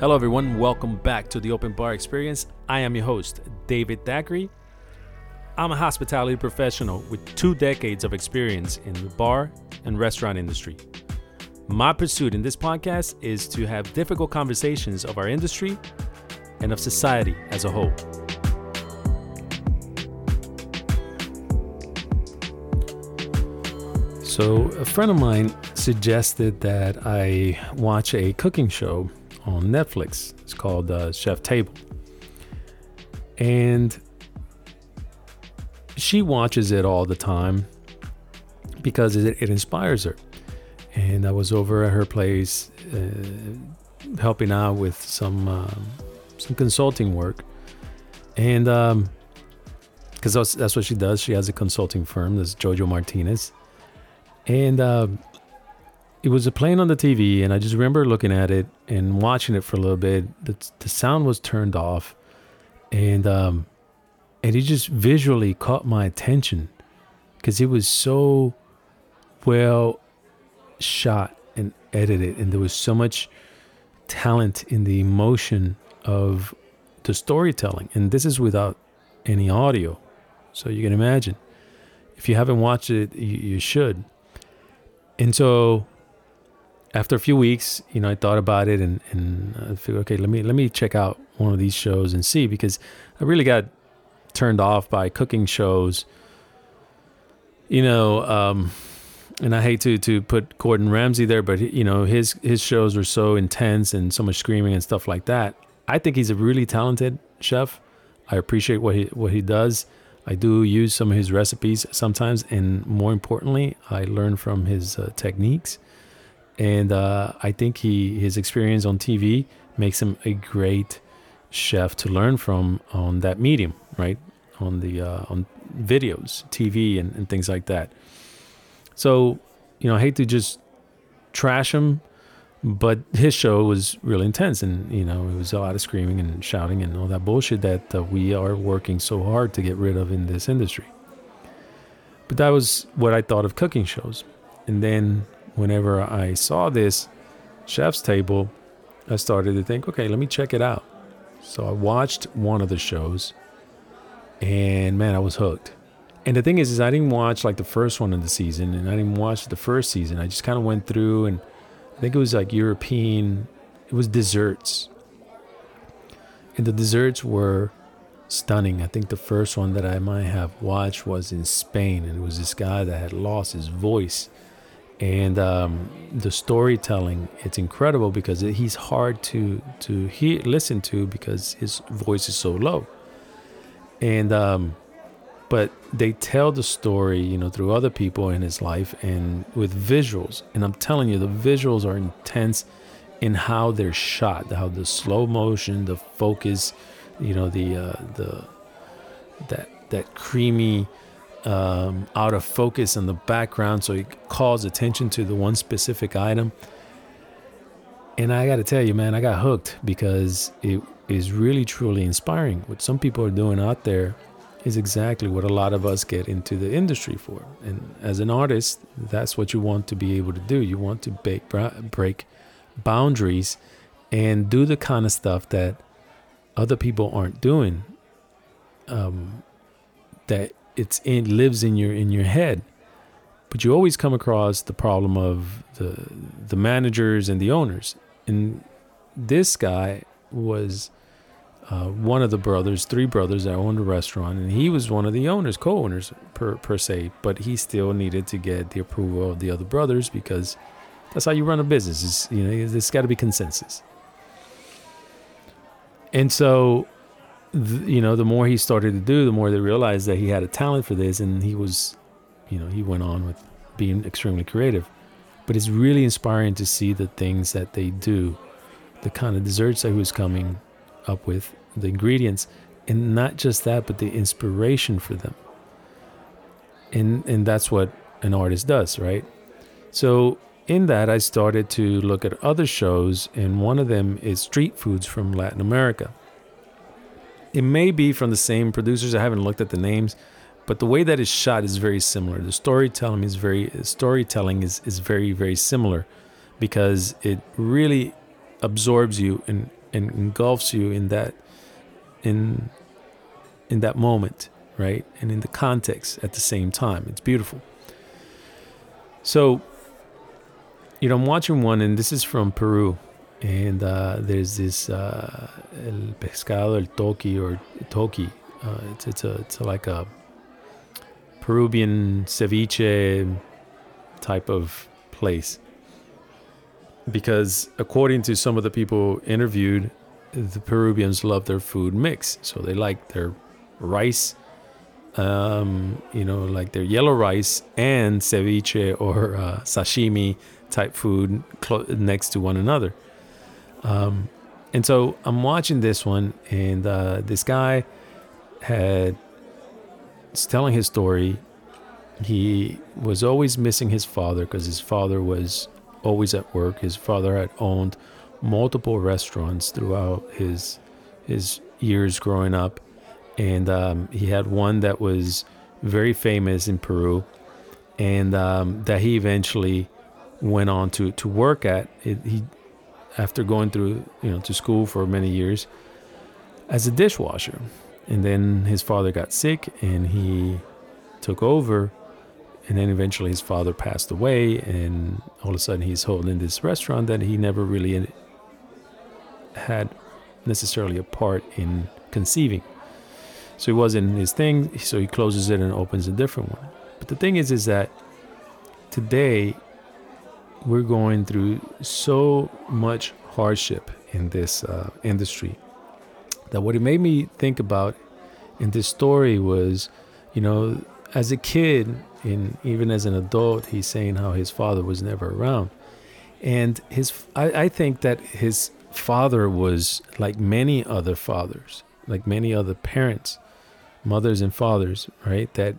Hello, everyone. Welcome back to the Open Bar Experience. I am your host, David Thackeray. I'm a hospitality professional with two decades of experience in the bar and restaurant industry. My pursuit in this podcast is to have difficult conversations of our industry and of society as a whole. So, a friend of mine suggested that I watch a cooking show on Netflix. It's called uh, Chef Table. And she watches it all the time because it, it inspires her. And I was over at her place uh, helping out with some um, some consulting work, and because um, that's, that's what she does. She has a consulting firm. That's Jojo Martinez, and uh, it was a playing on the TV, and I just remember looking at it and watching it for a little bit. The, the sound was turned off, and um, and it just visually caught my attention because it was so well shot and edited, and there was so much talent in the emotion of the storytelling. And this is without any audio, so you can imagine. If you haven't watched it, you, you should. And so after a few weeks, you know, I thought about it and, and I figured, okay, let me let me check out one of these shows and see because I really got turned off by cooking shows. You know, um, and I hate to to put Gordon Ramsay there, but you know his his shows were so intense and so much screaming and stuff like that. I think he's a really talented chef. I appreciate what he what he does. I do use some of his recipes sometimes, and more importantly, I learn from his uh, techniques and uh, I think he his experience on TV makes him a great chef to learn from on that medium, right? On the uh, on videos, TV, and, and things like that. So, you know, I hate to just trash him, but his show was really intense, and you know, it was a lot of screaming and shouting and all that bullshit that uh, we are working so hard to get rid of in this industry. But that was what I thought of cooking shows, and then whenever I saw this chef's table, I started to think, okay, let me check it out. So I watched one of the shows and man, I was hooked. And the thing is, is I didn't watch like the first one of the season and I didn't watch the first season. I just kind of went through and I think it was like European, it was desserts. And the desserts were stunning. I think the first one that I might have watched was in Spain and it was this guy that had lost his voice and um, the storytelling it's incredible because he's hard to to hear listen to because his voice is so low. And um, but they tell the story you know through other people in his life and with visuals. And i'm telling you the visuals are intense in how they're shot how the slow motion the focus you know the uh, the that that creamy um, out of focus in the background, so it calls attention to the one specific item. And I got to tell you, man, I got hooked because it is really truly inspiring. What some people are doing out there is exactly what a lot of us get into the industry for. And as an artist, that's what you want to be able to do. You want to break, break boundaries and do the kind of stuff that other people aren't doing. Um, that it's in lives in your in your head. But you always come across the problem of the the managers and the owners. And this guy was uh, one of the brothers three brothers that owned a restaurant and he was one of the owners co-owners per, per se but he still needed to get the approval of the other brothers because that's how you run a business. It's, you know there's got to be consensus. And so you know, the more he started to do, the more they realized that he had a talent for this, and he was, you know, he went on with being extremely creative. But it's really inspiring to see the things that they do, the kind of desserts that he was coming up with, the ingredients, and not just that, but the inspiration for them. And and that's what an artist does, right? So in that, I started to look at other shows, and one of them is street foods from Latin America. It may be from the same producers. I haven't looked at the names, but the way that it's shot is very similar. The storytelling is very storytelling is is very very similar because it really absorbs you and and engulfs you in that in in that moment, right? And in the context at the same time. It's beautiful. So, you know, I'm watching one, and this is from Peru, and uh, there's this uh, el pescado el toki or toki. Uh, it's it's a it's like a Peruvian ceviche type of place. Because according to some of the people interviewed, the Peruvians love their food mix, so they like their rice, um, you know, like their yellow rice and ceviche or uh, sashimi type food next to one another. Um, and so I'm watching this one, and uh, this guy had is telling his story. He was always missing his father because his father was always at work. His father had owned multiple restaurants throughout his his years growing up, and um, he had one that was very famous in Peru, and um, that he eventually went on to to work at. It, he after going through you know to school for many years as a dishwasher, and then his father got sick and he took over. And then eventually his father passed away, and all of a sudden he's holding this restaurant that he never really had necessarily a part in conceiving. So it wasn't his thing. So he closes it and opens a different one. But the thing is, is that today we're going through so much hardship in this uh, industry that what it made me think about in this story was, you know, as a kid and even as an adult, he's saying how his father was never around, and his I, I think that his father was like many other fathers, like many other parents mothers and fathers, right, that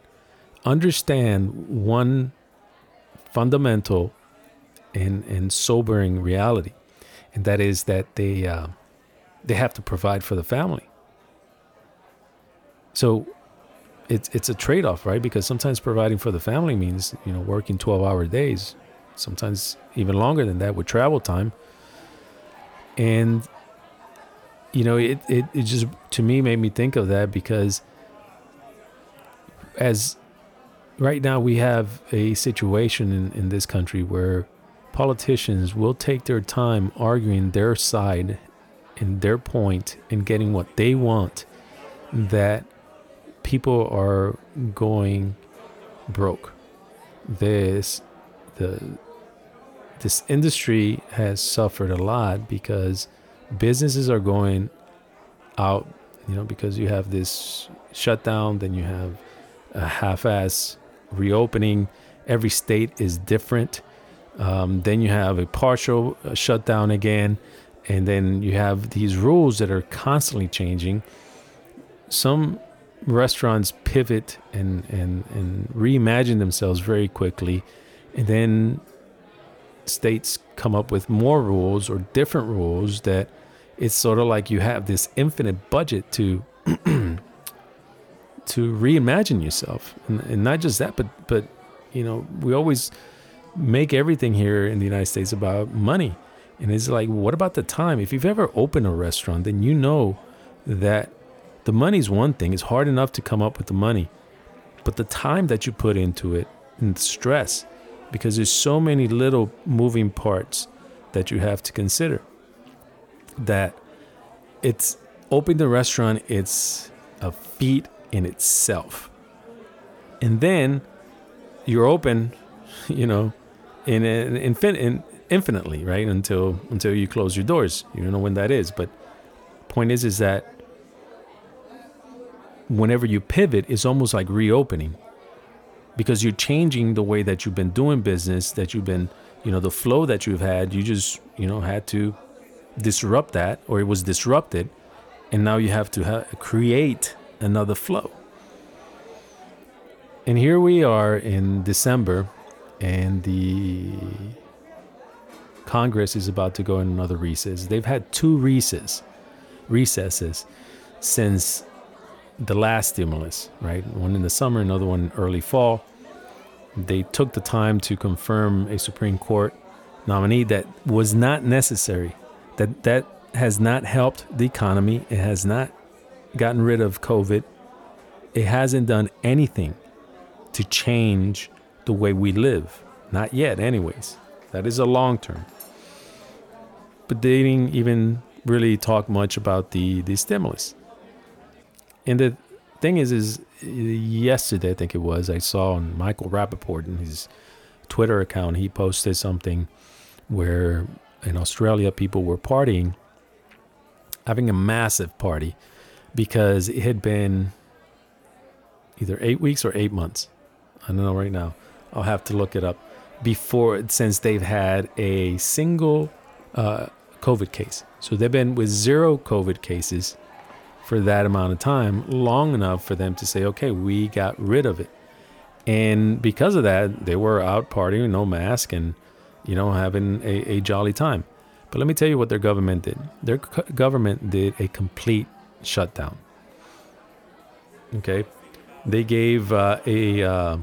understand one fundamental and, and sobering reality, and that is that they uh, they have to provide for the family. So it's it's a trade off, right? Because sometimes providing for the family means you know working twelve hour days, sometimes even longer than that with travel time. And you know it, it, it just to me made me think of that because as right now we have a situation in, in this country where politicians will take their time arguing their side and their point and getting what they want that people are going broke this the this industry has suffered a lot because businesses are going out you know because you have this shutdown then you have a half-ass reopening. Every state is different. Um, then you have a partial uh, shutdown again, and then you have these rules that are constantly changing. Some restaurants pivot and and and reimagine themselves very quickly, and then states come up with more rules or different rules that it's sort of like you have this infinite budget to to reimagine yourself, and, and not just that, but but you know we always make everything here in the United States about money, and it's like what about the time? If you've ever opened a restaurant, then you know that the money's one thing; it's hard enough to come up with the money, but the time that you put into it and stress, because there's so many little moving parts that you have to consider. That it's opening the restaurant, it's a feat in itself. And then you're open, you know, in, in, in infinitely, right? Until until you close your doors. You don't know when that is, but point is is that whenever you pivot, it's almost like reopening because you're changing the way that you've been doing business, that you've been, you know, the flow that you've had. You just, you know, had to disrupt that, or it was disrupted, and now you have to ha- create another flow. And here we are in December, and the Congress is about to go in another recess. They've had two recesses, recesses since the last stimulus, right? One in the summer, another one in early fall. They took the time to confirm a Supreme Court nominee that was not necessary. That that has not helped the economy. It has not gotten rid of COVID. It hasn't done anything to change the way we live. Not yet, anyways. That is a long term. But they didn't even really talk much about the, the stimulus. And the thing is, is yesterday, I think it was, I saw on Michael Rapaport in his Twitter account, he posted something where in Australia people were partying, having a massive party because it had been either eight weeks or eight months. I don't know right now. I'll have to look it up before since they've had a single uh, COVID case. So they've been with zero COVID cases for that amount of time, long enough for them to say, okay, we got rid of it. And because of that, they were out partying, no mask, and you know having a, a jolly time. But let me tell you what their government did. Their government did a complete shutdown. Okay, they gave uh, a uh,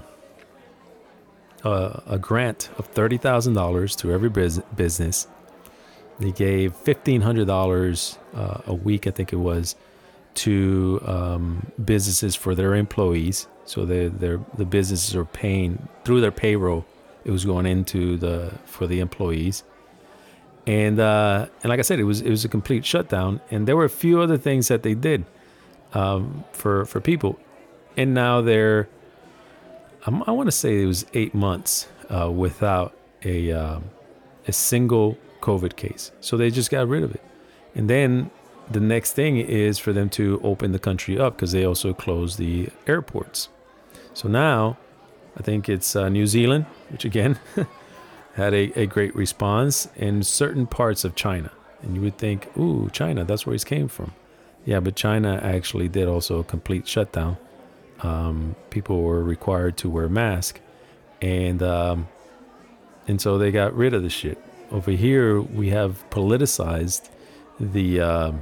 a, a grant of thirty thousand dollars to every business. They gave fifteen hundred dollars uh, a week, I think it was, to um, businesses for their employees. So they, the businesses are paying through their payroll. It was going into the for the employees, and uh, and like I said, it was it was a complete shutdown. And there were a few other things that they did um, for for people, and now they're I want to say it was eight months uh, without a um, a single COVID case. So they just got rid of it. And then the next thing is for them to open the country up because they also closed the airports. So now I think it's uh, New Zealand, which again had a, a great response in certain parts of China. And you would think, ooh, China, that's where he came from. Yeah, but China actually did also a complete shutdown um, people were required to wear masks, and um, and so they got rid of the shit. Over here, we have politicized the uh,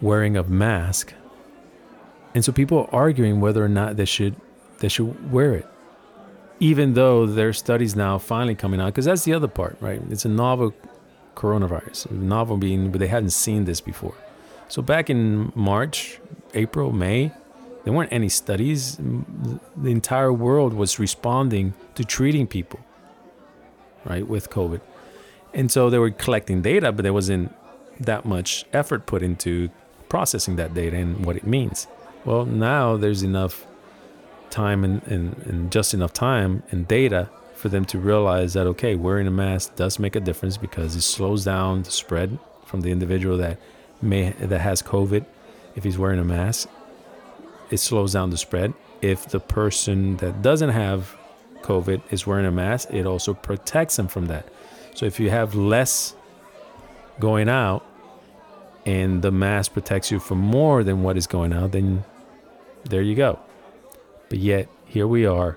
wearing of mask, and so people are arguing whether or not they should they should wear it, even though there are studies now finally coming out. Because that's the other part, right? It's a novel coronavirus, novel being, but they hadn't seen this before. So back in March, April, May, there weren't any studies. The entire world was responding to treating people, right, with COVID. And so they were collecting data, but there wasn't that much effort put into processing that data and what it means. Well, now there's enough time and, and, and just enough time and data for them to realize that, okay, wearing a mask does make a difference because it slows down the spread from the individual that may that has COVID if he's wearing a mask, it slows down the spread. If the person that doesn't have COVID is wearing a mask, it also protects them from that. So if you have less going out and the mask protects you from more than what is going out, then there you go. But yet, here we are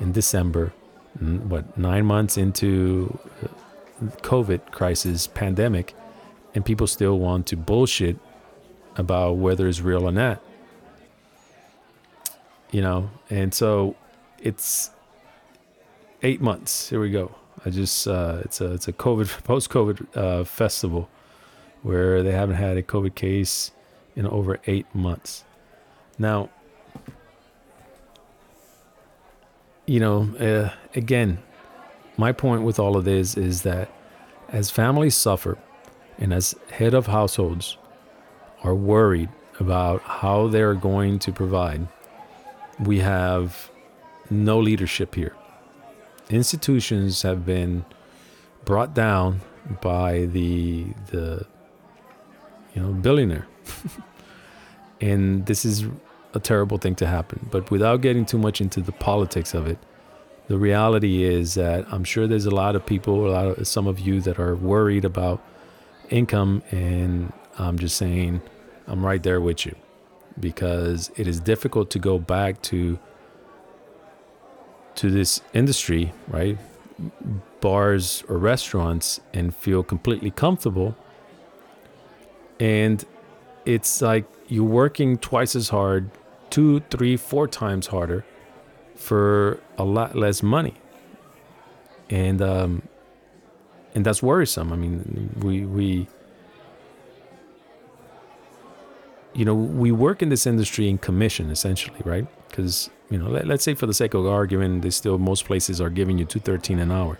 in December, what, nine months into uh, COVID crisis, pandemic, and people still want to bullshit about whether it's real or not. You know, and so it's eight months. Here we go. I just uh, it's a it's a COVID post COVID uh, festival where they haven't had a COVID case in over eight months. Now, you know, uh, again, my point with all of this is that as families suffer and as head of households, are worried about how they're going to provide, we have no leadership here. Institutions have been brought down by the the you know billionaire. and this is a terrible thing to happen. But without getting too much into the politics of it, the reality is that I'm sure there's a lot of people, a lot of some of you that are worried about income and I'm just saying, I'm right there with you because it is difficult to go back to to this industry, right? Bars or restaurants and feel completely comfortable. And it's like you're working twice as hard, two, three, four times harder for a lot less money. And um, and that's worrisome. I mean, we we you know we work in this industry in commission essentially, right? Because you know, let, us say for the sake of argument, they still most places are giving you two thirteen an hour.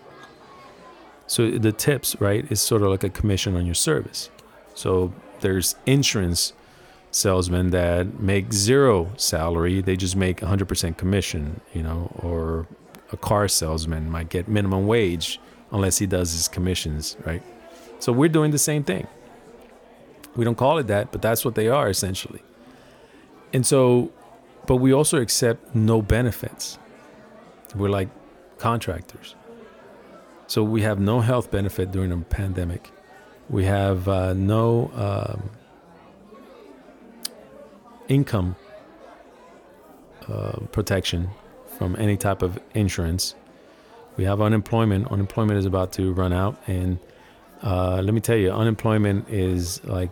So the tips, right, is sort of like a commission on your service. So there's insurance salesmen that make zero salary; they just make 100% commission, you know, or a car salesman might get minimum wage unless he does his commissions, right? So we're doing the same thing. We don't call it that, but that's what they are essentially. And so, but we also accept no benefits. We're like contractors. So we have no health benefit during a pandemic. We have uh, no um, income uh, protection from any type of insurance. We have unemployment. Unemployment is about to run out, and uh, let me tell you, unemployment is like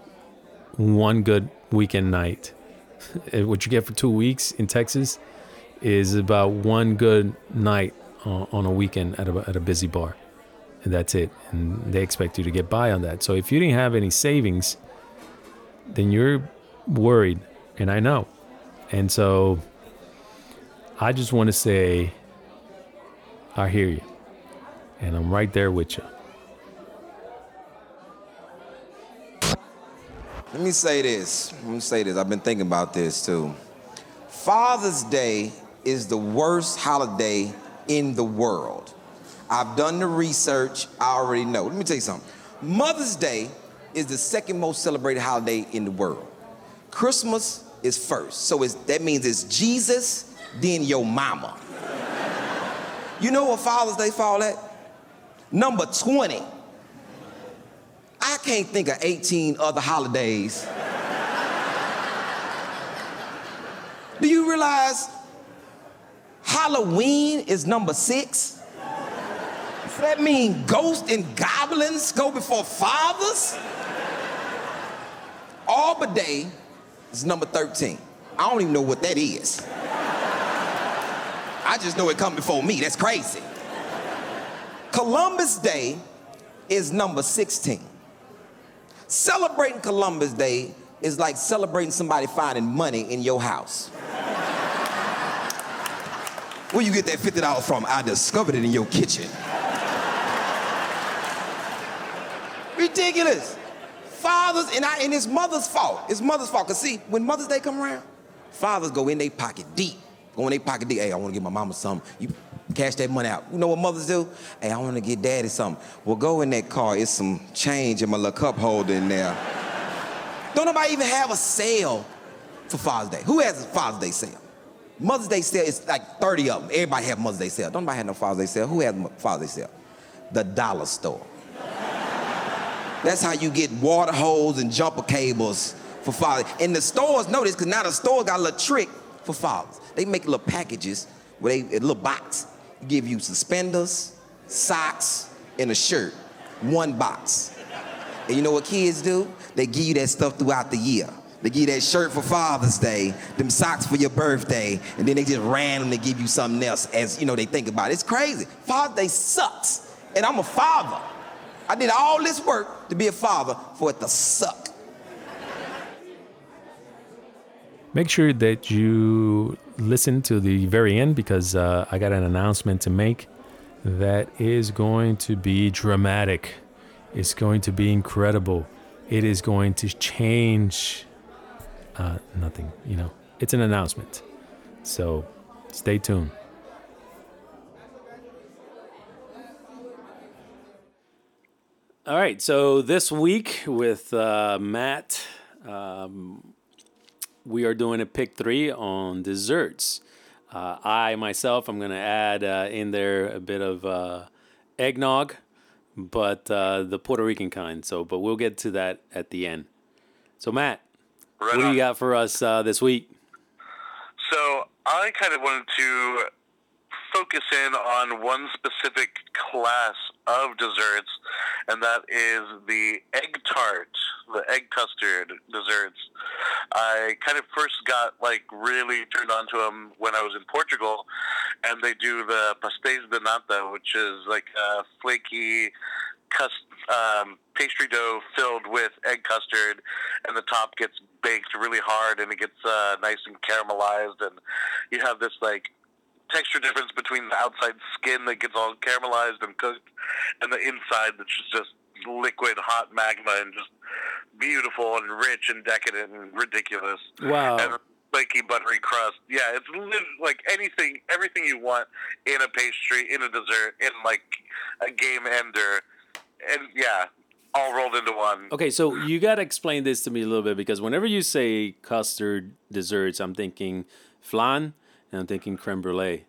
one good weekend night. what you get for two weeks in Texas is about one good night on, on a weekend at a, at a busy bar, and that's it. And they expect you to get by on that. So if you didn't have any savings, then you're worried, and I know. And so I just want to say I hear you. And I'm right there with you. Let me say this. Let me say this. I've been thinking about this too. Father's Day is the worst holiday in the world. I've done the research. I already know. Let me tell you something. Mother's Day is the second most celebrated holiday in the world. Christmas is first. So that means it's Jesus, then your mama. You know what Father's Day fall at? Number 20. I can't think of 18 other holidays. Do you realize Halloween is number six? Does that mean ghosts and goblins go before fathers? Arbor Day is number 13. I don't even know what that is. I just know it come before me. That's crazy. Columbus Day is number 16. Celebrating Columbus Day is like celebrating somebody finding money in your house. Where you get that $50 from? I discovered it in your kitchen. Ridiculous. Fathers, and, I, and it's mother's fault. It's mother's fault. Because see, when Mother's Day come around, fathers go in their pocket deep Go in their pocket, hey, I want to give my mama something. You cash that money out. You know what mothers do? Hey, I want to get daddy something. Well, go in that car. It's some change in my little cup holder in there. Don't nobody even have a sale for Father's Day. Who has a Father's Day sale? Mother's Day sale is like 30 of them. Everybody have Mother's Day sale. Don't nobody have no Father's Day sale. Who has Father's Day sale? The dollar store. That's how you get water hose and jumper cables for Father. And the stores know this because now the store got a little trick for fathers. They make little packages where they, a little box, give you suspenders, socks, and a shirt. One box. And you know what kids do? They give you that stuff throughout the year. They give you that shirt for Father's Day, them socks for your birthday, and then they just randomly give you something else as you know they think about it. It's crazy. Father's Day sucks. And I'm a father. I did all this work to be a father for it to suck. Make sure that you listen to the very end because uh, I got an announcement to make that is going to be dramatic. It's going to be incredible. It is going to change uh, nothing, you know. It's an announcement. So stay tuned. All right, so this week with uh, Matt, um, we are doing a pick three on desserts. Uh, I myself, I'm going to add uh, in there a bit of uh, eggnog, but uh, the Puerto Rican kind. So, but we'll get to that at the end. So, Matt, right what on. do you got for us uh, this week? So, I kind of wanted to focus in on one specific class of desserts, and that is the egg tart, the egg custard desserts. I kind of first got like really turned on to them when I was in Portugal, and they do the pastéis de nata, which is like a flaky cus- um, pastry dough filled with egg custard, and the top gets baked really hard, and it gets uh, nice and caramelized, and you have this like texture difference between the outside skin that gets all caramelized and cooked, and the inside that's just liquid hot magma and just beautiful and rich and decadent and ridiculous. Wow. And flaky buttery crust. Yeah, it's like anything, everything you want in a pastry, in a dessert, in like a game ender, and yeah, all rolled into one. Okay, so you got to explain this to me a little bit because whenever you say custard desserts, I'm thinking flan and I'm thinking creme brulee.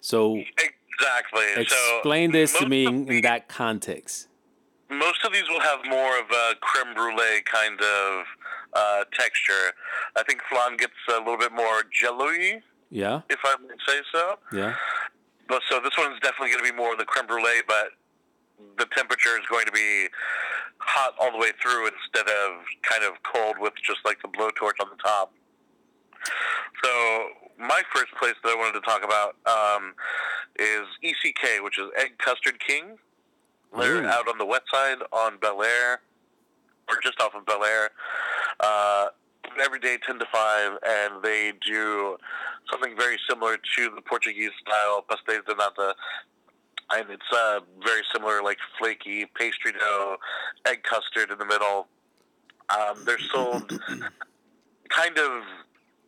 So Exactly. explain so this to me in, in that context. most of these will have more of a creme brulee kind of uh, texture. I think flan gets a little bit more jello-y, Yeah, if I may say so. yeah. But so this one's definitely going to be more of the creme brulee, but the temperature is going to be hot all the way through instead of kind of cold with just like the blowtorch on the top. So my first place that I wanted to talk about um, is ECK, which is Egg Custard King. They're out on the west side on Bellaire, or just off of Bellaire. Uh, every day 10 to 5, and they do something very similar to the Portuguese style pastéis de nata. And it's uh, very similar, like flaky pastry dough, egg custard in the middle. Um, they're sold kind of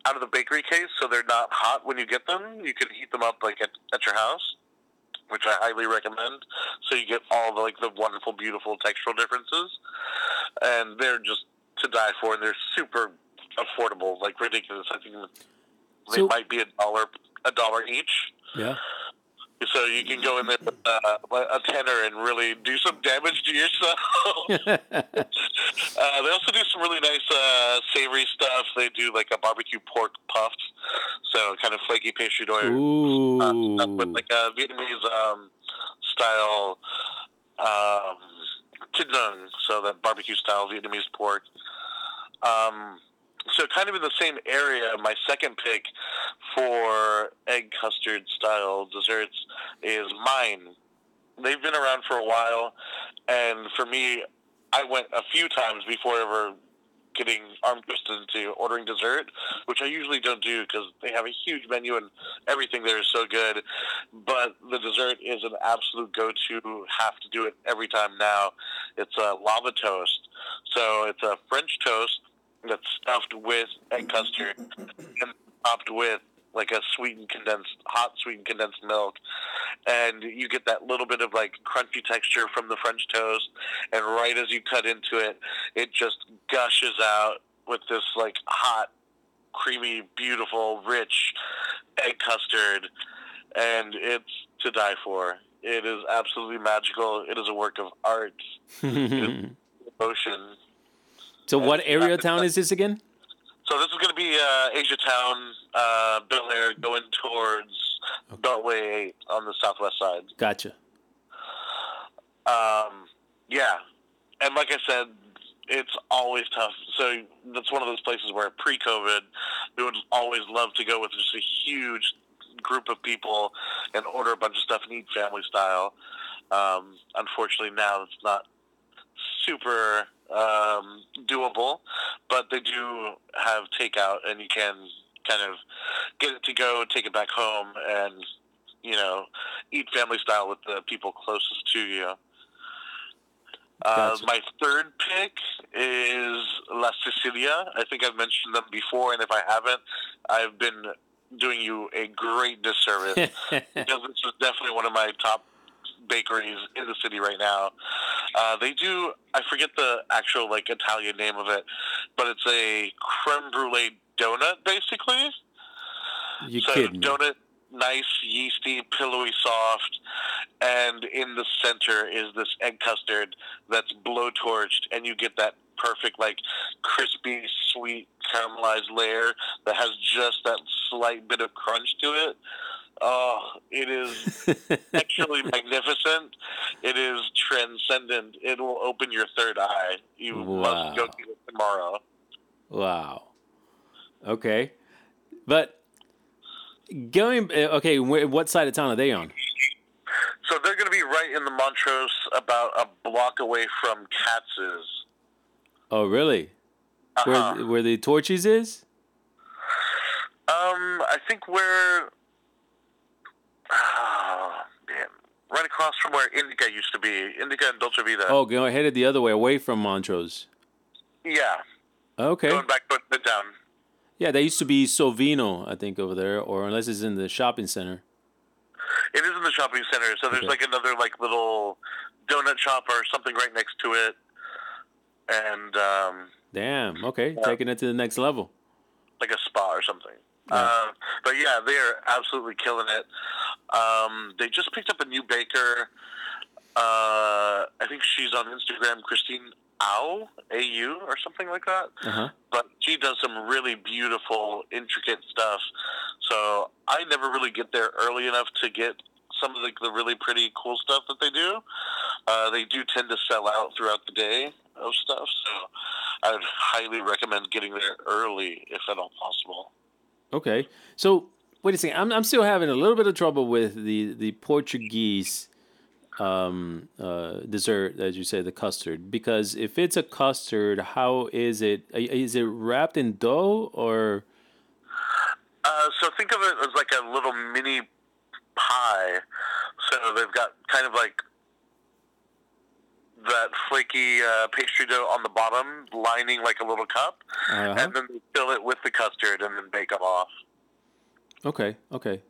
out of the bakery case, so they're not hot when you get them. You can heat them up like at, at your house, which I highly recommend. So you get all the like the wonderful, beautiful textural differences, and they're just to die for, and they're super affordable, like ridiculous. I think they So- might be a dollar a dollar each. Yeah. So you can go in there with uh, a tenor and really do some damage to yourself. uh, they also do some really nice uh, savory stuff. They do like a barbecue pork puffs, so kind of flaky pastry dough uh, stuff with like a Vietnamese um, style um, thịt so that barbecue style Vietnamese pork. Um, so kind of in the same area, my second pick for egg custard style desserts is Mein. They've been around for a while, and for me, I went a few times before ever getting arm twisted into ordering dessert, which I usually don't do because they have a huge menu and everything there is so good. But the dessert is an absolute go-to. Have to do it every time now. It's a lava toast. So it's a French toast that's stuffed with egg custard and topped with like a sweetened condensed, hot sweetened condensed milk, and you get that little bit of like crunchy texture from the French toast. And right as you cut into it, it just gushes out with this like hot, creamy, beautiful, rich egg custard, and it's to die for. It is absolutely magical. It is a work of art, emotion. So what area of town is this again? So this is going to be uh, Asia Town, uh, Bellaire, going towards Beltway 8 on the southwest side. Gotcha. Um, yeah, and like I said, it's always tough. So that's one of those places where pre-COVID, we would always love to go with just a huge group of people and order a bunch of stuff and eat family style. Um, unfortunately, now it's not super um, doable, but they do have takeout, and you can kind of get it to go, take it back home, and you know, eat family style with the people closest to you. Uh, Gotcha. my third pick is La Sicilia. I think I've mentioned them before, and if I haven't, I've been doing you a great disservice because this is definitely one of my top bakeries in the city right now. Uh, they do, I forget the actual like Italian name of it, but it's a creme brulee donut basically. you so kidding donut, nice, yeasty, pillowy, soft, and in the center is this egg custard that's blowtorched, and you get that perfect, like crispy, sweet, caramelized layer that has just that slight bit of crunch to it. Oh, it is actually magnificent. It is transcendent. It will open your third eye. You must go Wow. get it tomorrow. Wow. Okay. But going, uh, okay, what side of town are they on? So they're going to be right in the Montrose, about a block away from Katz's. Oh, really? Uh-huh. Where where the Torchy's is? Um, I think we're. Oh, man. Right across from where Indika used to be. Indika and Dolce Vita. Oh, go headed the other way, away from Montrose. Yeah. Okay. Going back the town. Yeah, that used to be Sovino, I think, over there, or unless it's in the shopping center. It is in the shopping center, so there's Okay. like another like little donut shop or something right next to it. And um, Damn. Okay, taking it to the next level. like a spa or something. Um, but yeah, they are absolutely killing it. Um, they just picked up a new baker. Uh, I think she's on Instagram, Christine Au, A U, or something like that. Uh huh. But she does some really beautiful, intricate stuff. So I never really get there early enough to get some of the, the really pretty, cool stuff that they do. Uh, they do tend to sell out throughout the day of stuff. So I would highly recommend getting there early if at all possible. Okay. So wait a second. I'm I'm still having a little bit of trouble with the the Portuguese um, uh, dessert, as you say, the custard. Because if it's a custard, how is it? Is it wrapped in dough or? Uh, so think of it as like a little mini pie. So they've got kind of like that flaky uh, pastry dough on the bottom, lining like a little cup, Uh-huh. and then they fill it with the custard and then bake them off. Okay. Okay.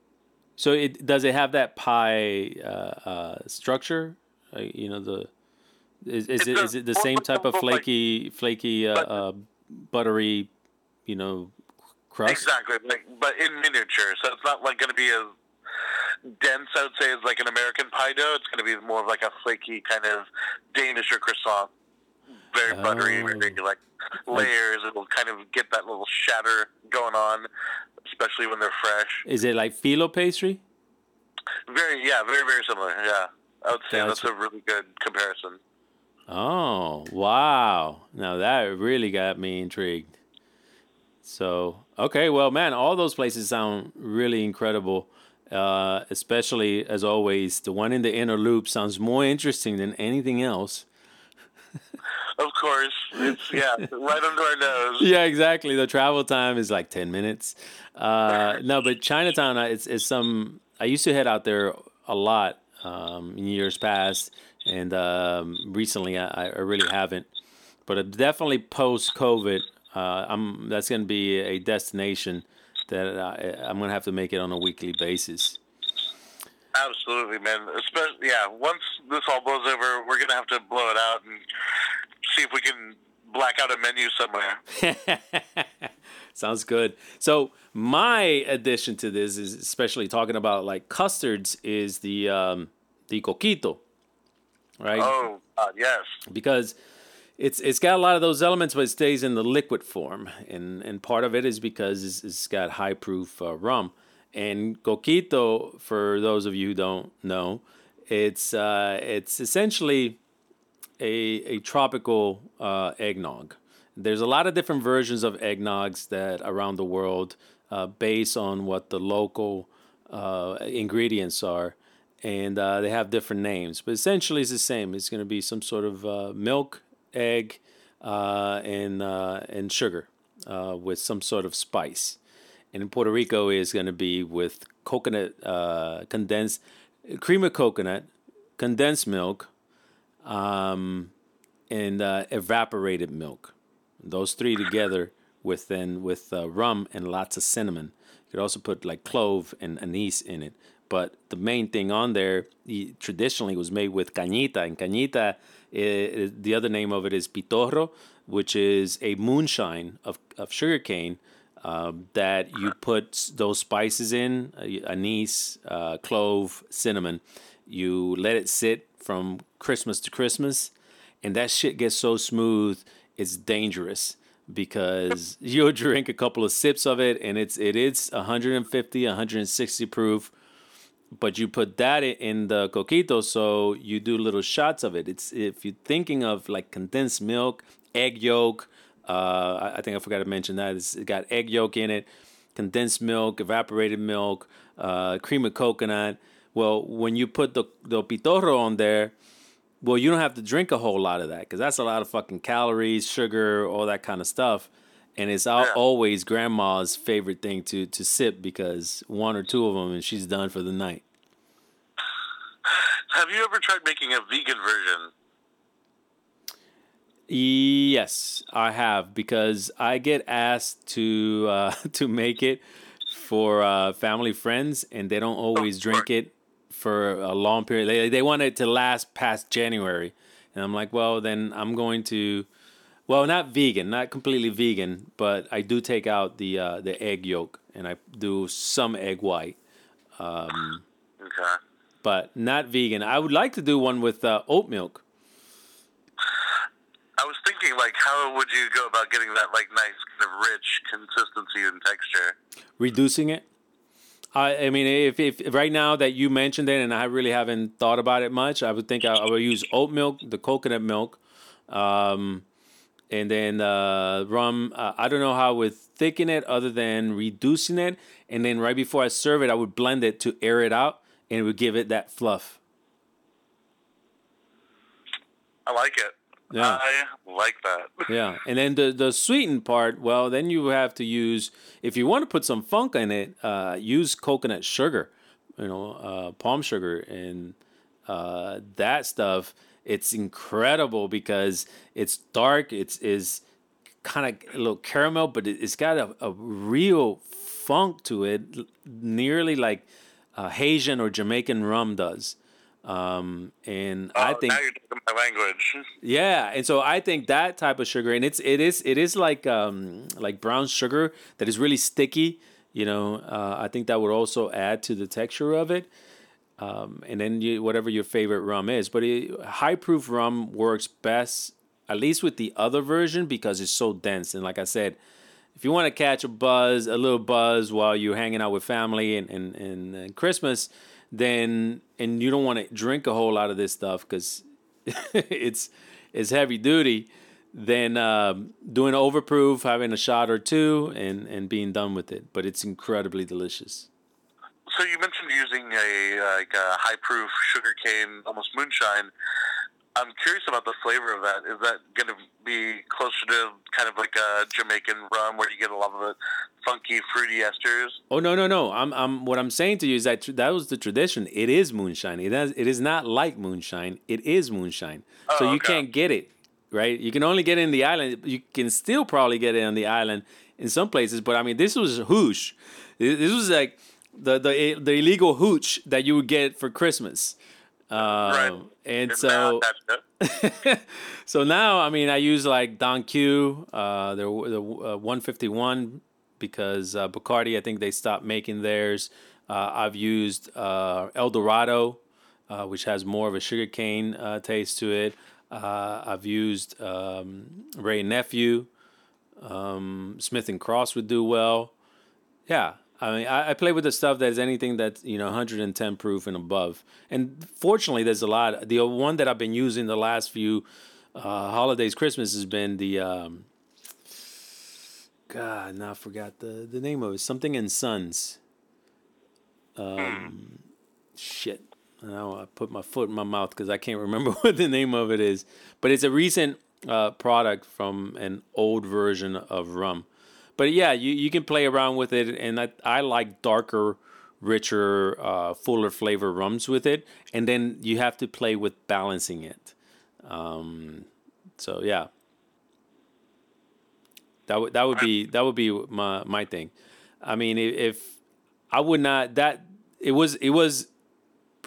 So it does it have that pie uh, uh, structure? Uh, you know the. Is, is It it is it the same type of flaky flaky uh, uh, buttery, you know, crust? Exactly, like, but in miniature. So it's not like going to be as dense. I would say as like an American pie dough. It's going to be more of like a flaky kind of Danish or croissant. Very buttery, Oh. very like layers. It'll kind of get that little shatter going on, especially when they're fresh. Is it like phyllo pastry? Very, yeah, very, very similar. Yeah, I would say that's Gotcha. a really good comparison. Oh, wow. Now that really got me intrigued. So, okay, well, man, all those places sound really incredible. Uh, especially, as always, the one in the inner loop sounds more interesting than anything else. Of course, it's yeah, right under our nose. Yeah, exactly. The travel time is like 10 minutes. Uh, no, but Chinatown, uh, it's, it's some, I used to head out there a lot um, in years past. And um, recently, I, I really haven't. But uh, definitely post COVID, uh, I'm that's going to be a destination that I, I'm going to have to make it on a weekly basis. Absolutely, man. Especially, yeah. Once this all blows over, we're gonna have to blow it out and see if we can black out a menu somewhere. Sounds good. So my addition to this is especially talking about like custards is the um, the coquito, right? Oh, God, yes. because it's it's got a lot of those elements, but it stays in the liquid form, and and part of it is because it's, it's got high proof uh, rum. And coquito, for those of you who don't know, it's uh, it's essentially a a tropical uh, eggnog. There's a lot of different versions of eggnogs that around the world, uh, based on what the local uh, ingredients are, and uh, they have different names. But essentially, it's the same. It's going to be some sort of milk, egg, uh, and uh, and sugar uh, with some sort of spice. And in Puerto Rico, is going to be with coconut uh, condensed cream of coconut, condensed milk, um, and uh, evaporated milk. Those three together with then with uh, rum and lots of cinnamon. You could also put like clove and anise in it. But the main thing on there traditionally was made with cañita, and cañita, i- the other name of it is pitorro, which is a moonshine of of sugarcane um, that you put those spices in, uh, anise, uh, clove, cinnamon. You let it sit from Christmas to Christmas, and that shit gets so smooth, it's dangerous because you'll drink a couple of sips of it, and it's it is 150, 160 proof. But you put that in the coquito, so you do little shots of it. It's if you're thinking of like condensed milk, egg yolk. Uh, I, think I forgot to mention that it's it got egg yolk in it, condensed milk, evaporated milk, uh, cream of coconut. Well, when you put the the pitorro on there, well, you don't have to drink a whole lot of that because that's a lot of fucking calories, sugar, all that kind of stuff. And it's Yeah. always grandma's favorite thing to to sip because one or two of them and she's done for the night. Have you ever tried making a vegan version? Yes, I have because I get asked to uh, to make it for uh, family friends, and they don't always drink it for a long period. They they want it to last past January, and I'm like, well, then I'm going to, well, not vegan, not completely vegan, but I do take out the uh, the egg yolk, and I do some egg white, Okay. but not vegan. I would like to do one with uh, oat milk. I was thinking, like, how would you go about getting that, like, nice kind of rich consistency and texture? reducing it. I, I mean, if, if right now that you mentioned it, and I really haven't thought about it much, I would think I, I would use oat milk, the coconut milk, um, and then uh, rum. Uh, I don't know how I would thicken it other than reducing it, and then right before I serve it, I would blend it to air it out, and it would give it that fluff. I like it. Yeah. I like that. Yeah, and then the the sweetened part, well, then you have to use if you want to put some funk in it, uh, use coconut sugar, you know, uh, palm sugar, and uh, that stuff. It's incredible because it's dark. It's is kind of a little caramel, but it, it's got a, a real funk to it, nearly like uh, Haitian or Jamaican rum does. Um, and I Oh, think now you're talking my language. yeah, and so I think that type of sugar, and it's it is it is like um like brown sugar that is really sticky. You know, uh, I think that would also add to the texture of it. Um, and then you, whatever your favorite rum is, but high proof rum works best, at least with the other version, because it's so dense. And like I said, if you want to catch a buzz, a little buzz while you're hanging out with family and and, and, and Christmas, then and you don't want to drink a whole lot of this stuff because it's it's heavy duty. Then um, doing overproof, having a shot or two, and and being done with it. But it's incredibly delicious. So you mentioned using a like a high proof sugarcane, almost moonshine. I'm curious about the flavor of that. Is that going to be closer to kind of like a Jamaican rum, where you get a lot of the funky, fruity esters? Oh no no no! I'm I'm what I'm saying to you is that tr- that was the tradition. It is moonshine. It has, it is not like moonshine. It is moonshine. Oh, so Oh, you okay. can't get it, right? You can only get it in the island. You can still probably get it on the island in some places, but I mean this was hoosh. This was like the the the illegal hooch that you would get for Christmas. Right. Um, And It's now so so now, I mean, I use like Don Q, uh, the the uh, 151 because uh, Bacardi, I think they stopped making theirs. Uh, I've used uh, El Dorado, uh, which has more of a sugarcane uh, taste to it. Uh, I've used um, Wray Nephew. Um, Smith and Cross would do well. Yeah, I mean, I, I play with the stuff that's anything that's you know 110 proof and above. And fortunately, there's a lot. The one that I've been using the last few uh, holidays, Christmas has been the um, God. Now I forgot the the name of it. Something in Sons. Um, shit. Now I put my foot in my mouth because I can't remember what the name of it is. But it's a recent uh, product from an old version of rum. But yeah, you, you can play around with it, and I, I like darker, richer, uh, fuller flavor rums with it, and then you have to play with balancing it. Um, so yeah, that would that would be that would be my my thing. I mean, if I would not that it was it was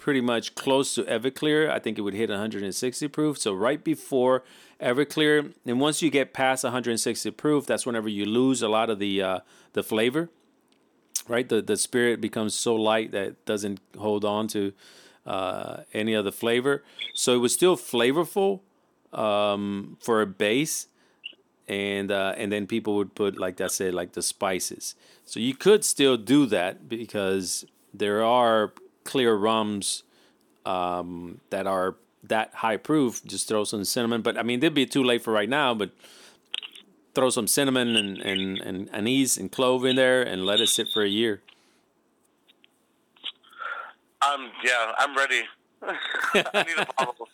pretty much close to Everclear. I think it would hit 160 proof. So right before Everclear, and once you get past 160 proof, that's whenever you lose a lot of the uh, the flavor. Right, the the spirit becomes so light that it doesn't hold on to uh, any other flavor. So it was still flavorful um, for a base, and uh, and then people would put like I said, like the spices. So you could still do that because there are clear rums um, that are that high proof. Just throw some cinnamon, but I mean, it'd be too late for right now. But throw some cinnamon and and and anise and clove in there, and let it sit for a year. Um, yeah, I'm ready. I need a bottle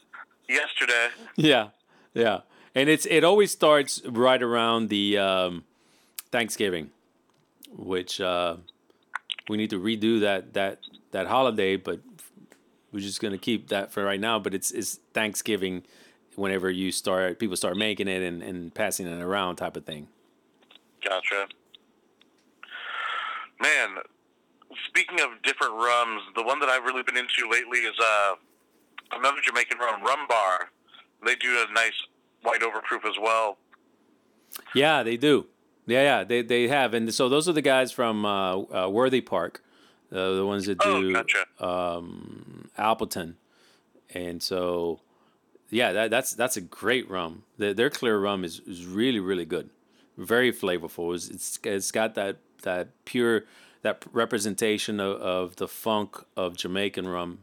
yesterday. Yeah, yeah, and it's it always starts right around the um, Thanksgiving, which uh, we need to redo that that that holiday, but we're just gonna keep that for right now. But it's it's Thanksgiving whenever you start people start making it and, and passing it around type of thing. Gotcha. Man, speaking of different rums, the one that I've really been into lately is uh, another Jamaican rum, Rum Bar. They do a nice white overproof as well. Yeah, they do. Yeah, yeah, they they have, and so those are the guys from uh, uh, Worthy Park, uh, the ones that Oh, do gotcha. um, Appleton, and so yeah, that, that's that's a great rum. Their, their clear rum is, is really really good, very flavorful. It's, it's it's got that that pure that representation of, of the funk of Jamaican rum,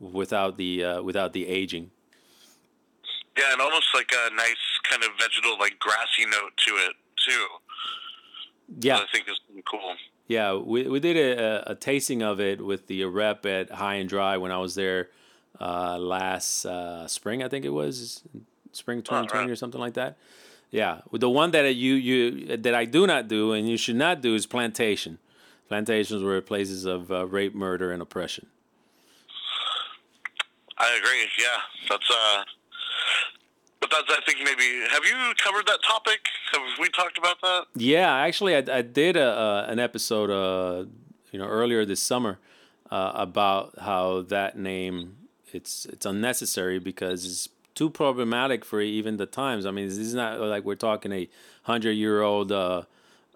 without the uh, without the aging. Yeah, and almost like a nice kind of vegetal, like grassy note to it too. Yeah, I think is cool. Yeah, we, we did a, a, tasting of it with the rep at High and Dry when I was there uh, last uh, spring, I think it was spring 2020 right. or something like that. Yeah, the one that you you that I do not do and you should not do is plantation. Plantations were places of uh, rape, murder, and oppression. I agree. Yeah, that's uh, but that's I think maybe have you covered that topic? Have we talked about that? Yeah, actually, I, I did a, uh, an episode, uh, you know, earlier this summer uh, about how that name it's it's unnecessary because it's too problematic for even the times. I mean, this is not like we're talking a hundred year old uh,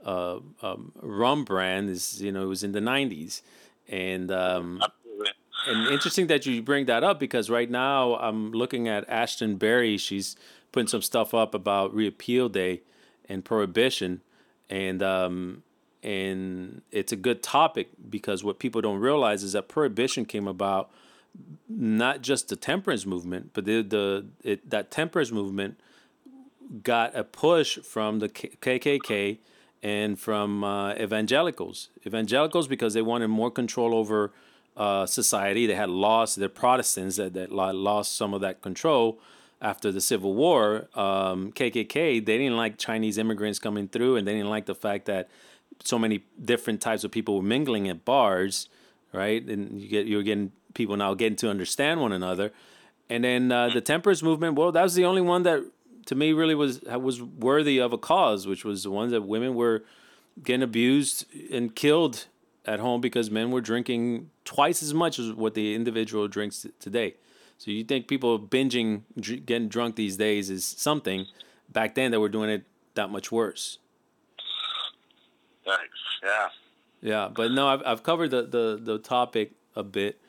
uh, um, rum brand. Is you know it was in the nineties, and um. And interesting that you bring that up because right now I'm looking at Ashtin Berry. She's putting some stuff up about repeal day and prohibition, and um, and it's a good topic because what people don't realize is that prohibition came about not just the temperance movement, but the the it, that temperance movement got a push from the KKK and from uh, evangelicals. Evangelicals because they wanted more control over uh, society. They had lost the Protestants that, that lost some of that control after the Civil War. Um, KKK they didn't like Chinese immigrants coming through, and they didn't like the fact that so many different types of people were mingling at bars, right? And you get you're getting people now getting to understand one another. And then uh, the temperance movement, well, that was the only one that to me really was was worthy of a cause, which was the ones that women were getting abused and killed at home because men were drinking twice as much as what the individual drinks t- today. So you think people binging, dr- getting drunk these days is something? Back then, they were doing it that much worse. Thanks. Yeah. Yeah, but no, I've I've covered the the, the topic a bit,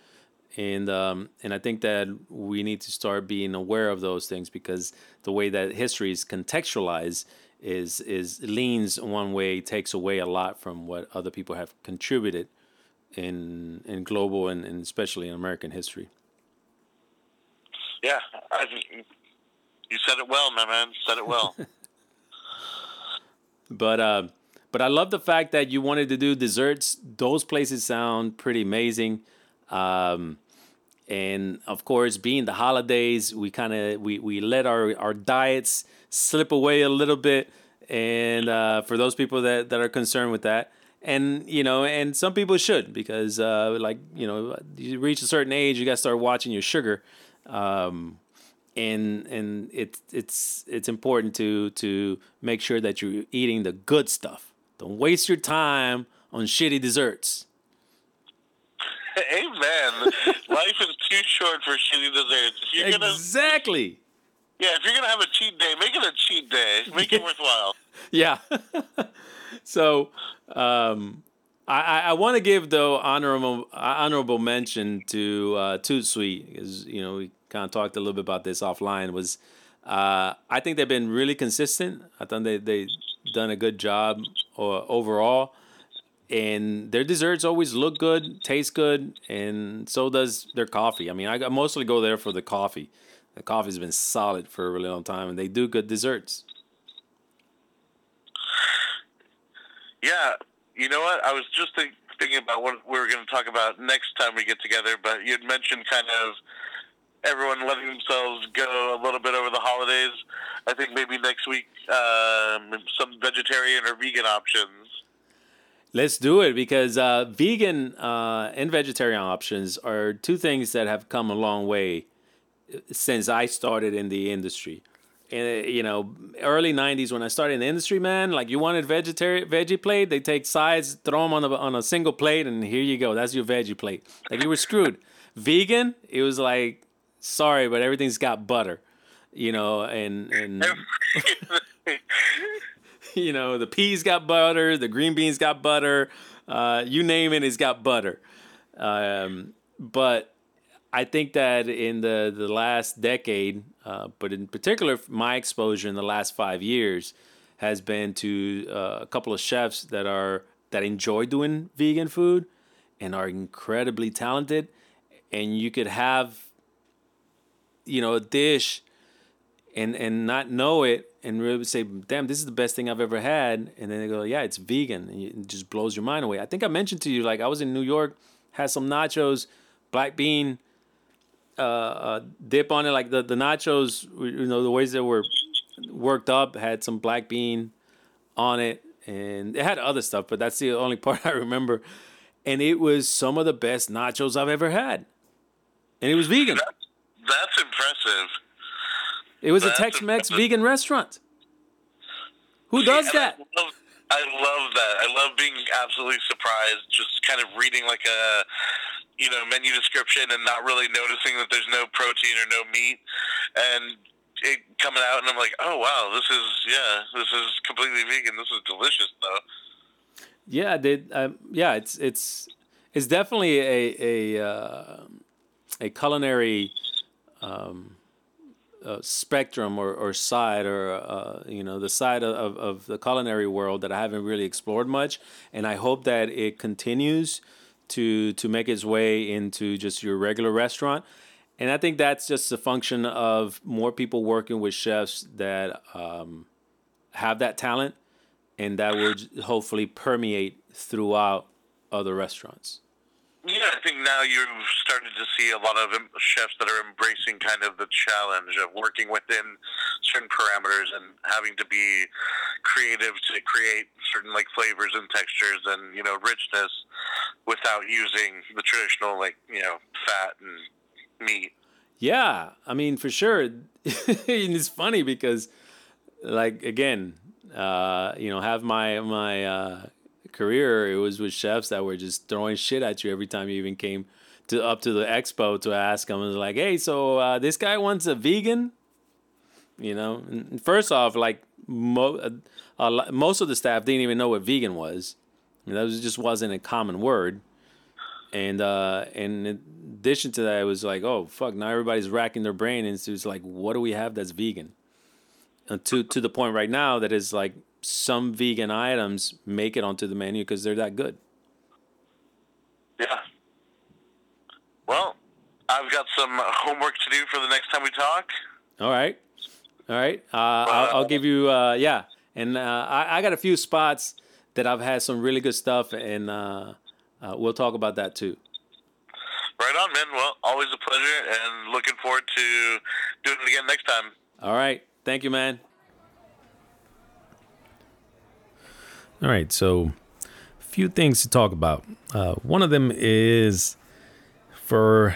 and um and I think that we need to start being aware of those things because the way that history is contextualized is is leans one way, takes away a lot from what other people have contributed in in global and, and especially in American history. Yeah. I, you said it well, my man. Said it well. But uh, but I love the fact that you wanted to do desserts. Those places sound pretty amazing. Um, and of course, being the holidays, we kind of we, we let our, our diets slip away a little bit. And uh, for those people that, that are concerned with that, and you know, and some people should because uh, like you know, you reach a certain age, you got to start watching your sugar. Um, and and it's it's it's important to to make sure that you're eating the good stuff. Don't waste your time on shitty desserts. Amen. Life is too short for shitty desserts. You're gonna, Exactly. Yeah, if you're gonna have a cheat day, make it a cheat day. Make it worthwhile. Yeah. so um, I, I, want to give though honorable honorable mention to uh, Tout Suite because you know we kind of talked a little bit about this offline. Was uh, I think they've been really consistent. I thought they they done a good job uh, overall, and their desserts always look good, taste good, and so does their coffee. I mean, I mostly go there for the coffee. The coffee's been solid for a really long time, and they do good desserts. Yeah, you know what? I was just think, thinking about what we were going to talk about next time we get together, but you had mentioned kind of everyone letting themselves go a little bit over the holidays. I think maybe next week um, some vegetarian or vegan options. Let's do it because uh, vegan uh, and vegetarian options are two things that have come a long way since I started in the industry. And, uh, you know, early '90s when I started in the industry, man, like you wanted vegetarian veggie plate, they take sides, throw them on a on a single plate, and here you go. That's your veggie plate. Like you were screwed. Vegan, it was like, sorry, but everything's got butter, you know, and and. you know, the peas got butter, the green beans got butter, uh, you name it, it's got butter. Um, but I think that in the, the last decade, uh, but in particular, my exposure in the last five years has been to uh, a couple of chefs that are that enjoy doing vegan food and are incredibly talented. And you could have, you know, a dish and and not know it and really say, "Damn, this is the best thing I've ever had," and then they go, "Yeah, it's vegan," and it just blows your mind away. I think I mentioned to you, like I was in New York, had some nachos, black bean uh, uh, dip on it, like the the nachos, you know, the ways they were worked up had some black bean on it, and it had other stuff, but that's the only part I remember. And it was some of the best nachos I've ever had, and it was vegan. That's, that's impressive. It was a Tex-Mex vegan restaurant. Who does And that? I love, I love that. I love being absolutely surprised, just kind of reading like a you know menu description and not really noticing that there's no protein or no meat, and it coming out and I'm like, oh wow, this is yeah, this is completely vegan. This is delicious though. Yeah, they, um, yeah, it's it's it's definitely a a uh, a culinary um, uh, spectrum or, or side or uh, you know the side of, of the culinary world that I haven't really explored much, and I hope that it continues to to make its way into just your regular restaurant. And I think that's just a function of more people working with chefs that um, have that talent, and that will hopefully permeate throughout other restaurants. Yeah, I think now you've started to see a lot of chefs that are embracing kind of the challenge of working within certain parameters and having to be creative to create certain like flavors and textures and you know richness without using the traditional like you know fat and meat. Yeah, I mean for sure. it's funny because, like again, uh, you know, have my my uh, career. It was with chefs that were just throwing shit at you every time you even came to up to the expo to ask them. Was like, hey, so uh, this guy wants a vegan. You know, and first off, like mo- a lot, most of the staff didn't even know what vegan was. I mean, that was, just wasn't a common word. And uh, and in addition to that, it was like, oh fuck! Now everybody's racking their brain, and it's like, what do we have that's vegan? And to to the point right now that is like some vegan items make it onto the menu because they're that good. Yeah. Well, I've got some homework to do for the next time we talk. All right, all right. Uh, I'll, I'll give you uh, yeah, and uh, I, I got a few spots that I've had some really good stuff, and uh, uh, we'll talk about that too. Right on, man. Well, always a pleasure, and looking forward to doing it again next time. All right, thank you, man. All right, so a few things to talk about. Uh, one of them is for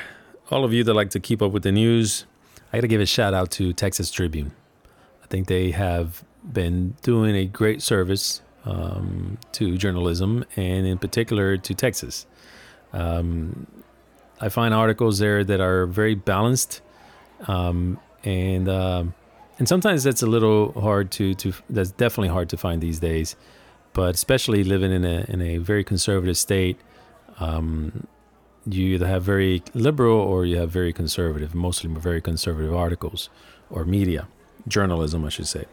all of you that like to keep up with the news, I got to give a shout out to Texas Tribune. I think they have been doing a great service um, to journalism and, in particular, to Texas. Um, I find articles there that are very balanced, um, and um and sometimes that's a little hard to to that's definitely hard to find these days. But especially living in a in a very conservative state, um, you either have very liberal or you have very conservative, mostly very conservative articles or media, journalism, I should say.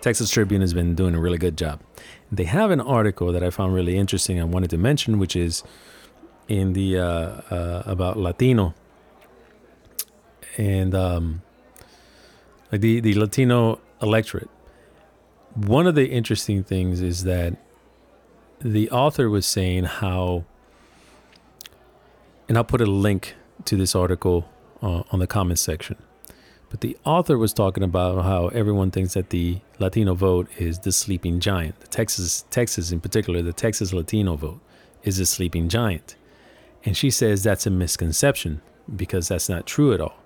Texas Tribune has been doing a really good job. They have an article that I found really interesting. I wanted to mention, which is in the uh, uh, about Latino and um, like the the Latino electorate. One of the interesting things is that the author was saying how and I'll put a link to this article uh, on the comments section. But the author was talking about how everyone thinks that the Latino vote is the sleeping giant. The Texas, Texas in particular, the Texas Latino vote is a sleeping giant. And she says that's a misconception because that's not true at all.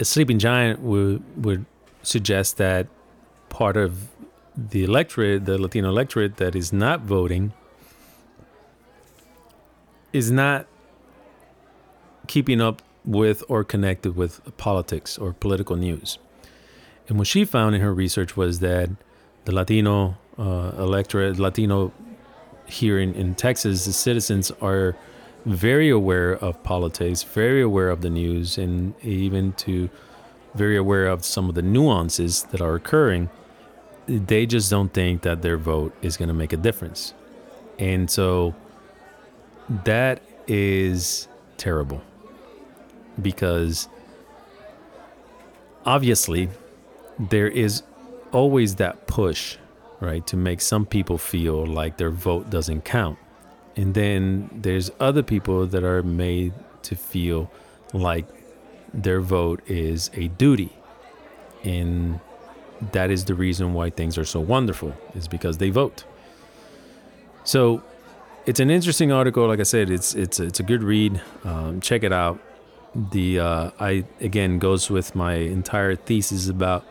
A sleeping giant would would suggest that part of the electorate, the Latino electorate that is not voting, is not keeping up with or connected with politics or political news. And what she found in her research was that the Latino uh, electorate, Latino here in, in Texas, the citizens are very aware of politics, very aware of the news, and even to very aware of some of the nuances that are occurring. They just don't think that their vote is going to make a difference. And so that is terrible because obviously there is always that push, right, to make some people feel like their vote doesn't count. And then there's other people that are made to feel like their vote is a duty. And that is the reason why things are so wonderful, is because they vote. So it's an interesting article. Like I said, it's it's it's a good read. Um, check it out the uh, I again goes with my entire thesis about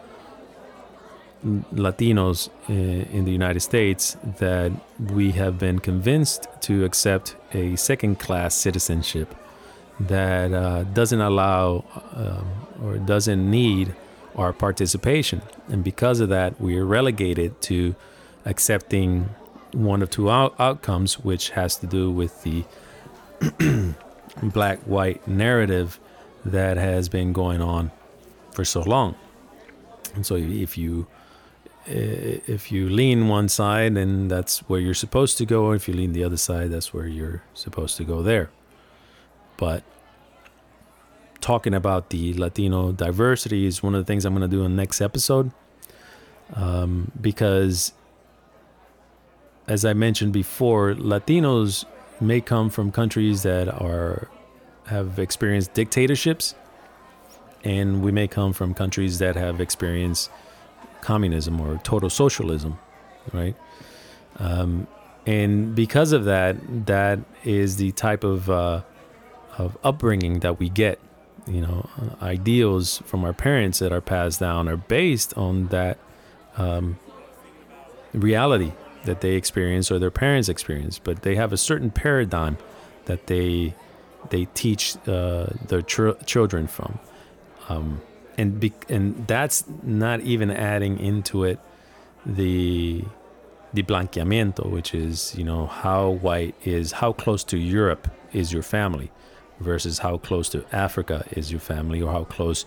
Latinos in, in the United States that we have been convinced to accept a second-class citizenship that uh, doesn't allow um, or doesn't need our participation, and because of that, we are relegated to accepting one of two out- outcomes, which has to do with the black white narrative that has been going on for so long. And so if you if you lean one side then that's where you're supposed to go. If you lean the other side that's where you're supposed to go there but talking about the latino diversity is one of the things i'm going to do in the next episode um, because as i mentioned before latinos may come from countries that are have experienced dictatorships, and we may come from countries that have experienced communism or total socialism, right? Um, and because of that, that is the type of uh, of upbringing that we get. You know, uh, ideals from our parents that are passed down are based on that um, reality that they experience or their parents experience, but they have a certain paradigm that they they teach uh, their ch- children from, um, and be- and that's not even adding into it the the blanqueamiento, which is you know how white is how close to Europe is your family, versus how close to Africa is your family, or how close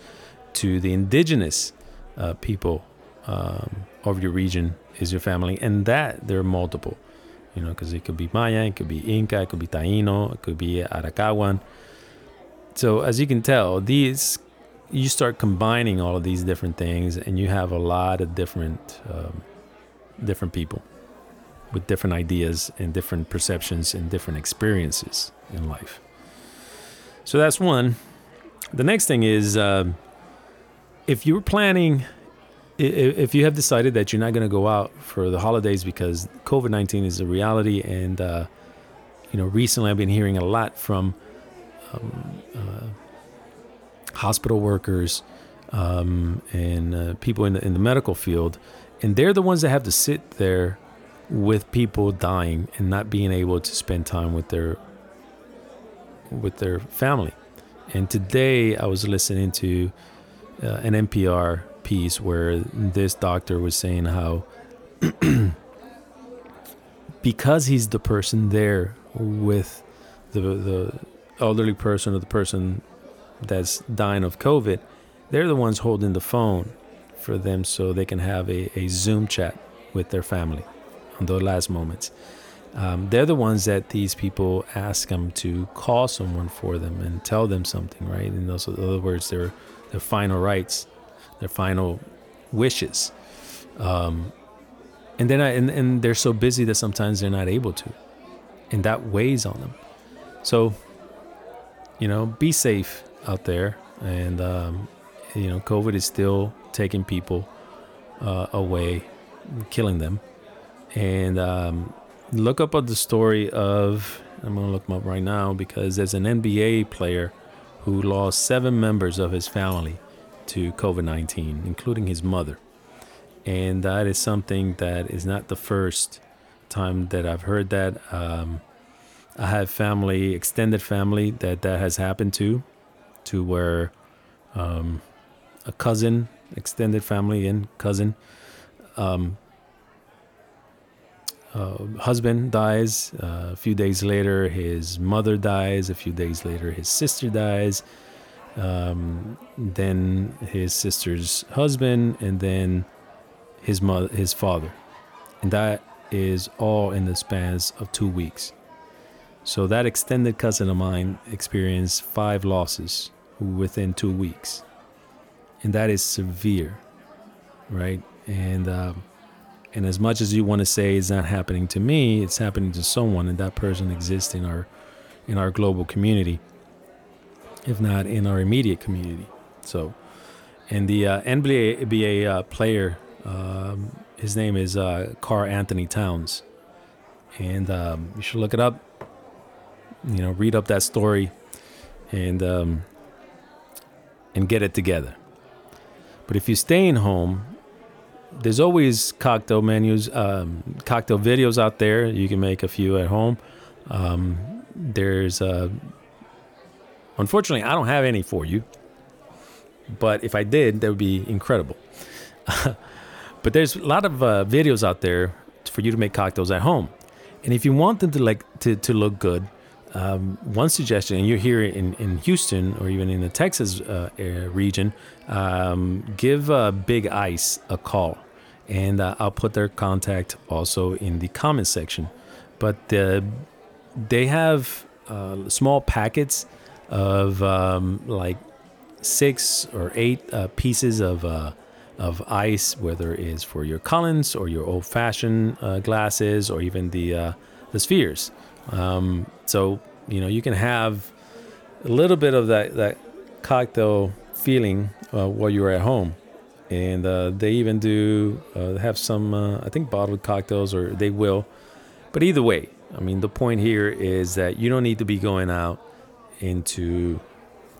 to the indigenous uh, people um, of your region is your family, and that there are multiple, you know, because it could be Maya, it could be Inca, it could be Taino, it could be Arawakan. So as you can tell, these you start combining all of these different things, and you have a lot of different um, different people with different ideas and different perceptions and different experiences in life. So that's one. The next thing is uh, if you're planning if you have decided that you're not going to go out for the holidays because COVID 19 is a reality, and, uh, you know, recently I've been hearing a lot from um, uh, hospital workers um, and uh, people in the, in the medical field, and they're the ones that have to sit there with people dying and not being able to spend time with their with their family. And today I was listening to uh, an NPR piece where this doctor was saying how because he's the person there with the the elderly person or the person that's dying of COVID, they're the ones holding the phone for them so they can have a, a Zoom chat with their family on the last moments. Um, they're the ones that these people ask them to call someone for them and tell them something, right? In those, in other words, their their final rites their final wishes. Um, and then I, and, and they're so busy that sometimes they're not able to, and that weighs on them. So, you know, be safe out there, and um, you know, COVID is still taking people uh, away, killing them, and um, look up at the story of. I'm gonna look them up right now because there's an NBA player who lost seven members of his family to COVID 19, including his mother. And that is something that is not the first time that I've heard that. Um, I have family, extended family, that that has happened to, to where um, a cousin, extended family and cousin, um, uh, husband dies. Uh, a few days later, his mother dies. A few days later, his sister dies. Um, then his sister's husband, and then his mother, his father, and that is all in the spans of two weeks. So that extended cousin of mine experienced five losses within two weeks, and that is severe, right? And um, and as much as you want to say it's not happening to me, it's happening to someone, and that person exists in our in our global community, if not in our immediate community. So, and the uh, NBA, NBA uh, player, um, his name is uh, Karl-Anthony Towns, and um, you should look it up. You know, read up that story, and um, and get it together. But if you're staying home, there's always cocktail menus, um, cocktail videos out there. You can make a few at home. Um, there's, uh, unfortunately, I don't have any for you, but if I did, that would be incredible. but there's a lot of uh, videos out there for you to make cocktails at home, and if you want them to like to, to look good, um, one suggestion, and you're here in, in Houston or even in the Texas uh, region, um, give uh, Big Ice a call. And uh, I'll put their contact also in the comment section. But uh, they have uh, small packets of um, like six or eight uh, pieces of, of ice, whether it is for your Collins or your old fashioned glasses or even the, the spheres. Um, so you know you can have a little bit of that that cocktail feeling uh, while you're at home, and uh, they even do uh, have some uh, I think bottled cocktails or they will, but either way, I mean the point here is that you don't need to be going out into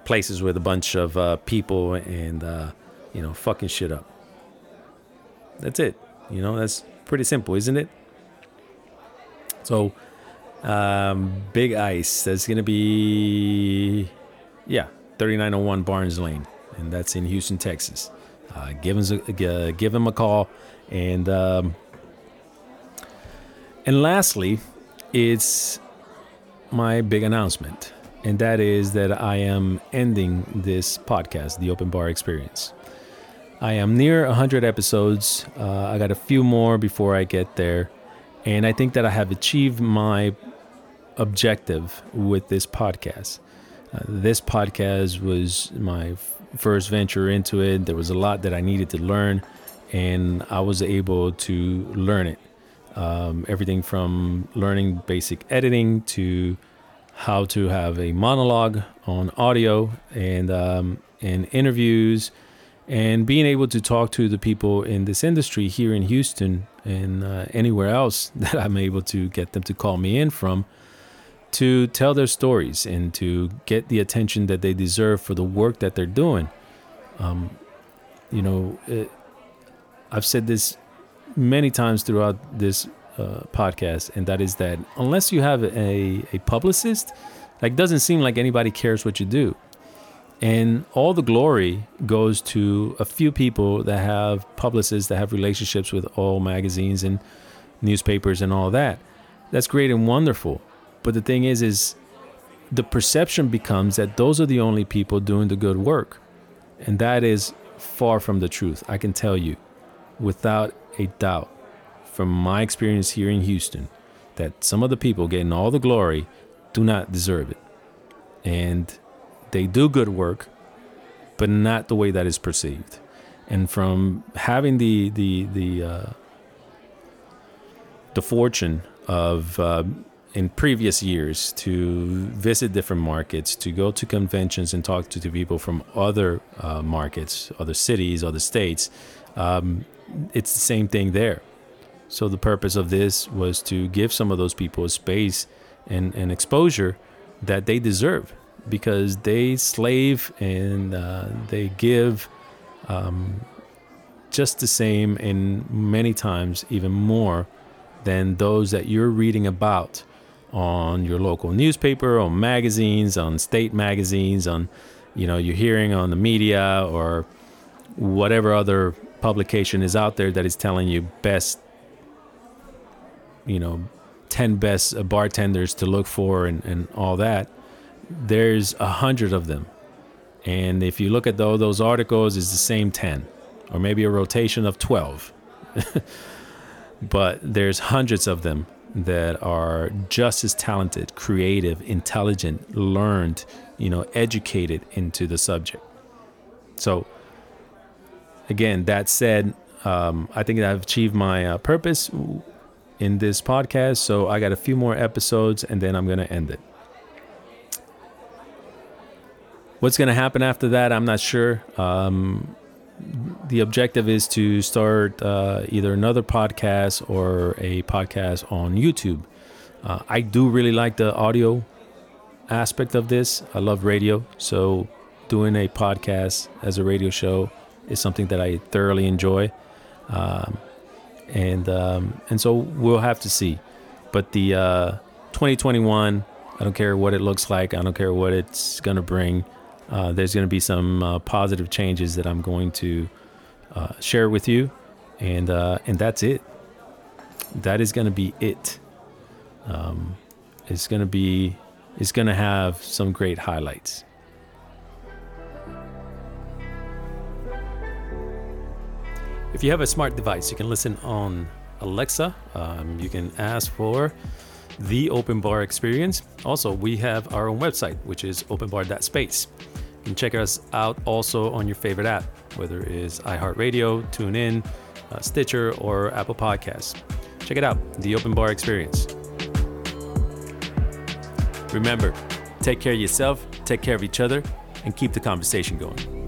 places with a bunch of uh, people and uh, you know fucking shit up. That's it. You know that's pretty simple, isn't it? So um, Big Ice. That's gonna be yeah, 3901 Barnes Lane, and that's in Houston, Texas. Uh, give him a, uh, give him a call, and um, and lastly, it's my big announcement, and that is that I am ending this podcast, the Open Bar Experience. I am near 100 episodes. Uh, I got a few more before I get there. And I think that I have achieved my objective with this podcast. Uh, this podcast was my f- first venture into it. There was a lot that I needed to learn, and I was able to learn it. Um, everything from learning basic editing to how to have a monologue on audio and um, and interviews and being able to talk to the people in this industry here in Houston and uh, anywhere else that I'm able to get them to call me in from to tell their stories and to get the attention that they deserve for the work that they're doing. Um, you know, it, I've said this many times throughout this uh, podcast, and that is that unless you have a, a publicist, like doesn't seem like anybody cares what you do. And all the glory goes to a few people that have publicists that have relationships with all magazines and newspapers and all that. That's great and wonderful. But the thing is, is the perception becomes that those are the only people doing the good work. And that is far from the truth. I can tell you without a doubt from my experience here in Houston that some of the people getting all the glory do not deserve it. And they do good work, but not the way that is perceived. And from having the the the uh, the fortune of uh, in previous years to visit different markets, to go to conventions and talk to the people from other uh, markets, other cities, other states. Um, it's the same thing there. So the purpose of this was to give some of those people a space and, and exposure that they deserve because they slave and uh, they give um, just the same and many times even more than those that you're reading about on your local newspaper, on magazines, on state magazines, on you know you're hearing on the media or whatever other publication is out there that is telling you best you know 10 best bartenders to look for and, and all that there's a hundred of them. And if you look at those articles it's the same 10 or maybe a rotation of 12 but there's hundreds of them that are just as talented creative intelligent learned you know educated into the subject. So again that said um, i think i've achieved my uh, purpose in this podcast. So i got a few more episodes and then i'm going to end it what's going to happen after that i'm not sure um, the objective is to start uh, either another podcast or a podcast on YouTube. Uh, I do really like the audio aspect of this. I love radio, so doing a podcast as a radio show is something that I thoroughly enjoy. Um, and um, and so we'll have to see. But the uh, 2021, I don't care what it looks like. I don't care what it's gonna bring. Uh, there's going to be some uh, positive changes that I'm going to uh, share with you, and uh, and that's it. That is going to be it. Um, it's going to be it's going to have some great highlights. If you have a smart device, you can listen on Alexa. Um, you can ask for the Open Bar Experience. Also, we have our own website, which is openbar.space. You can check us out also on your favorite app, whether it is iHeartRadio, TuneIn, uh, Stitcher, or Apple Podcasts. Check it out, the Open Bar Experience. Remember, take care of yourself, take care of each other, and keep the conversation going.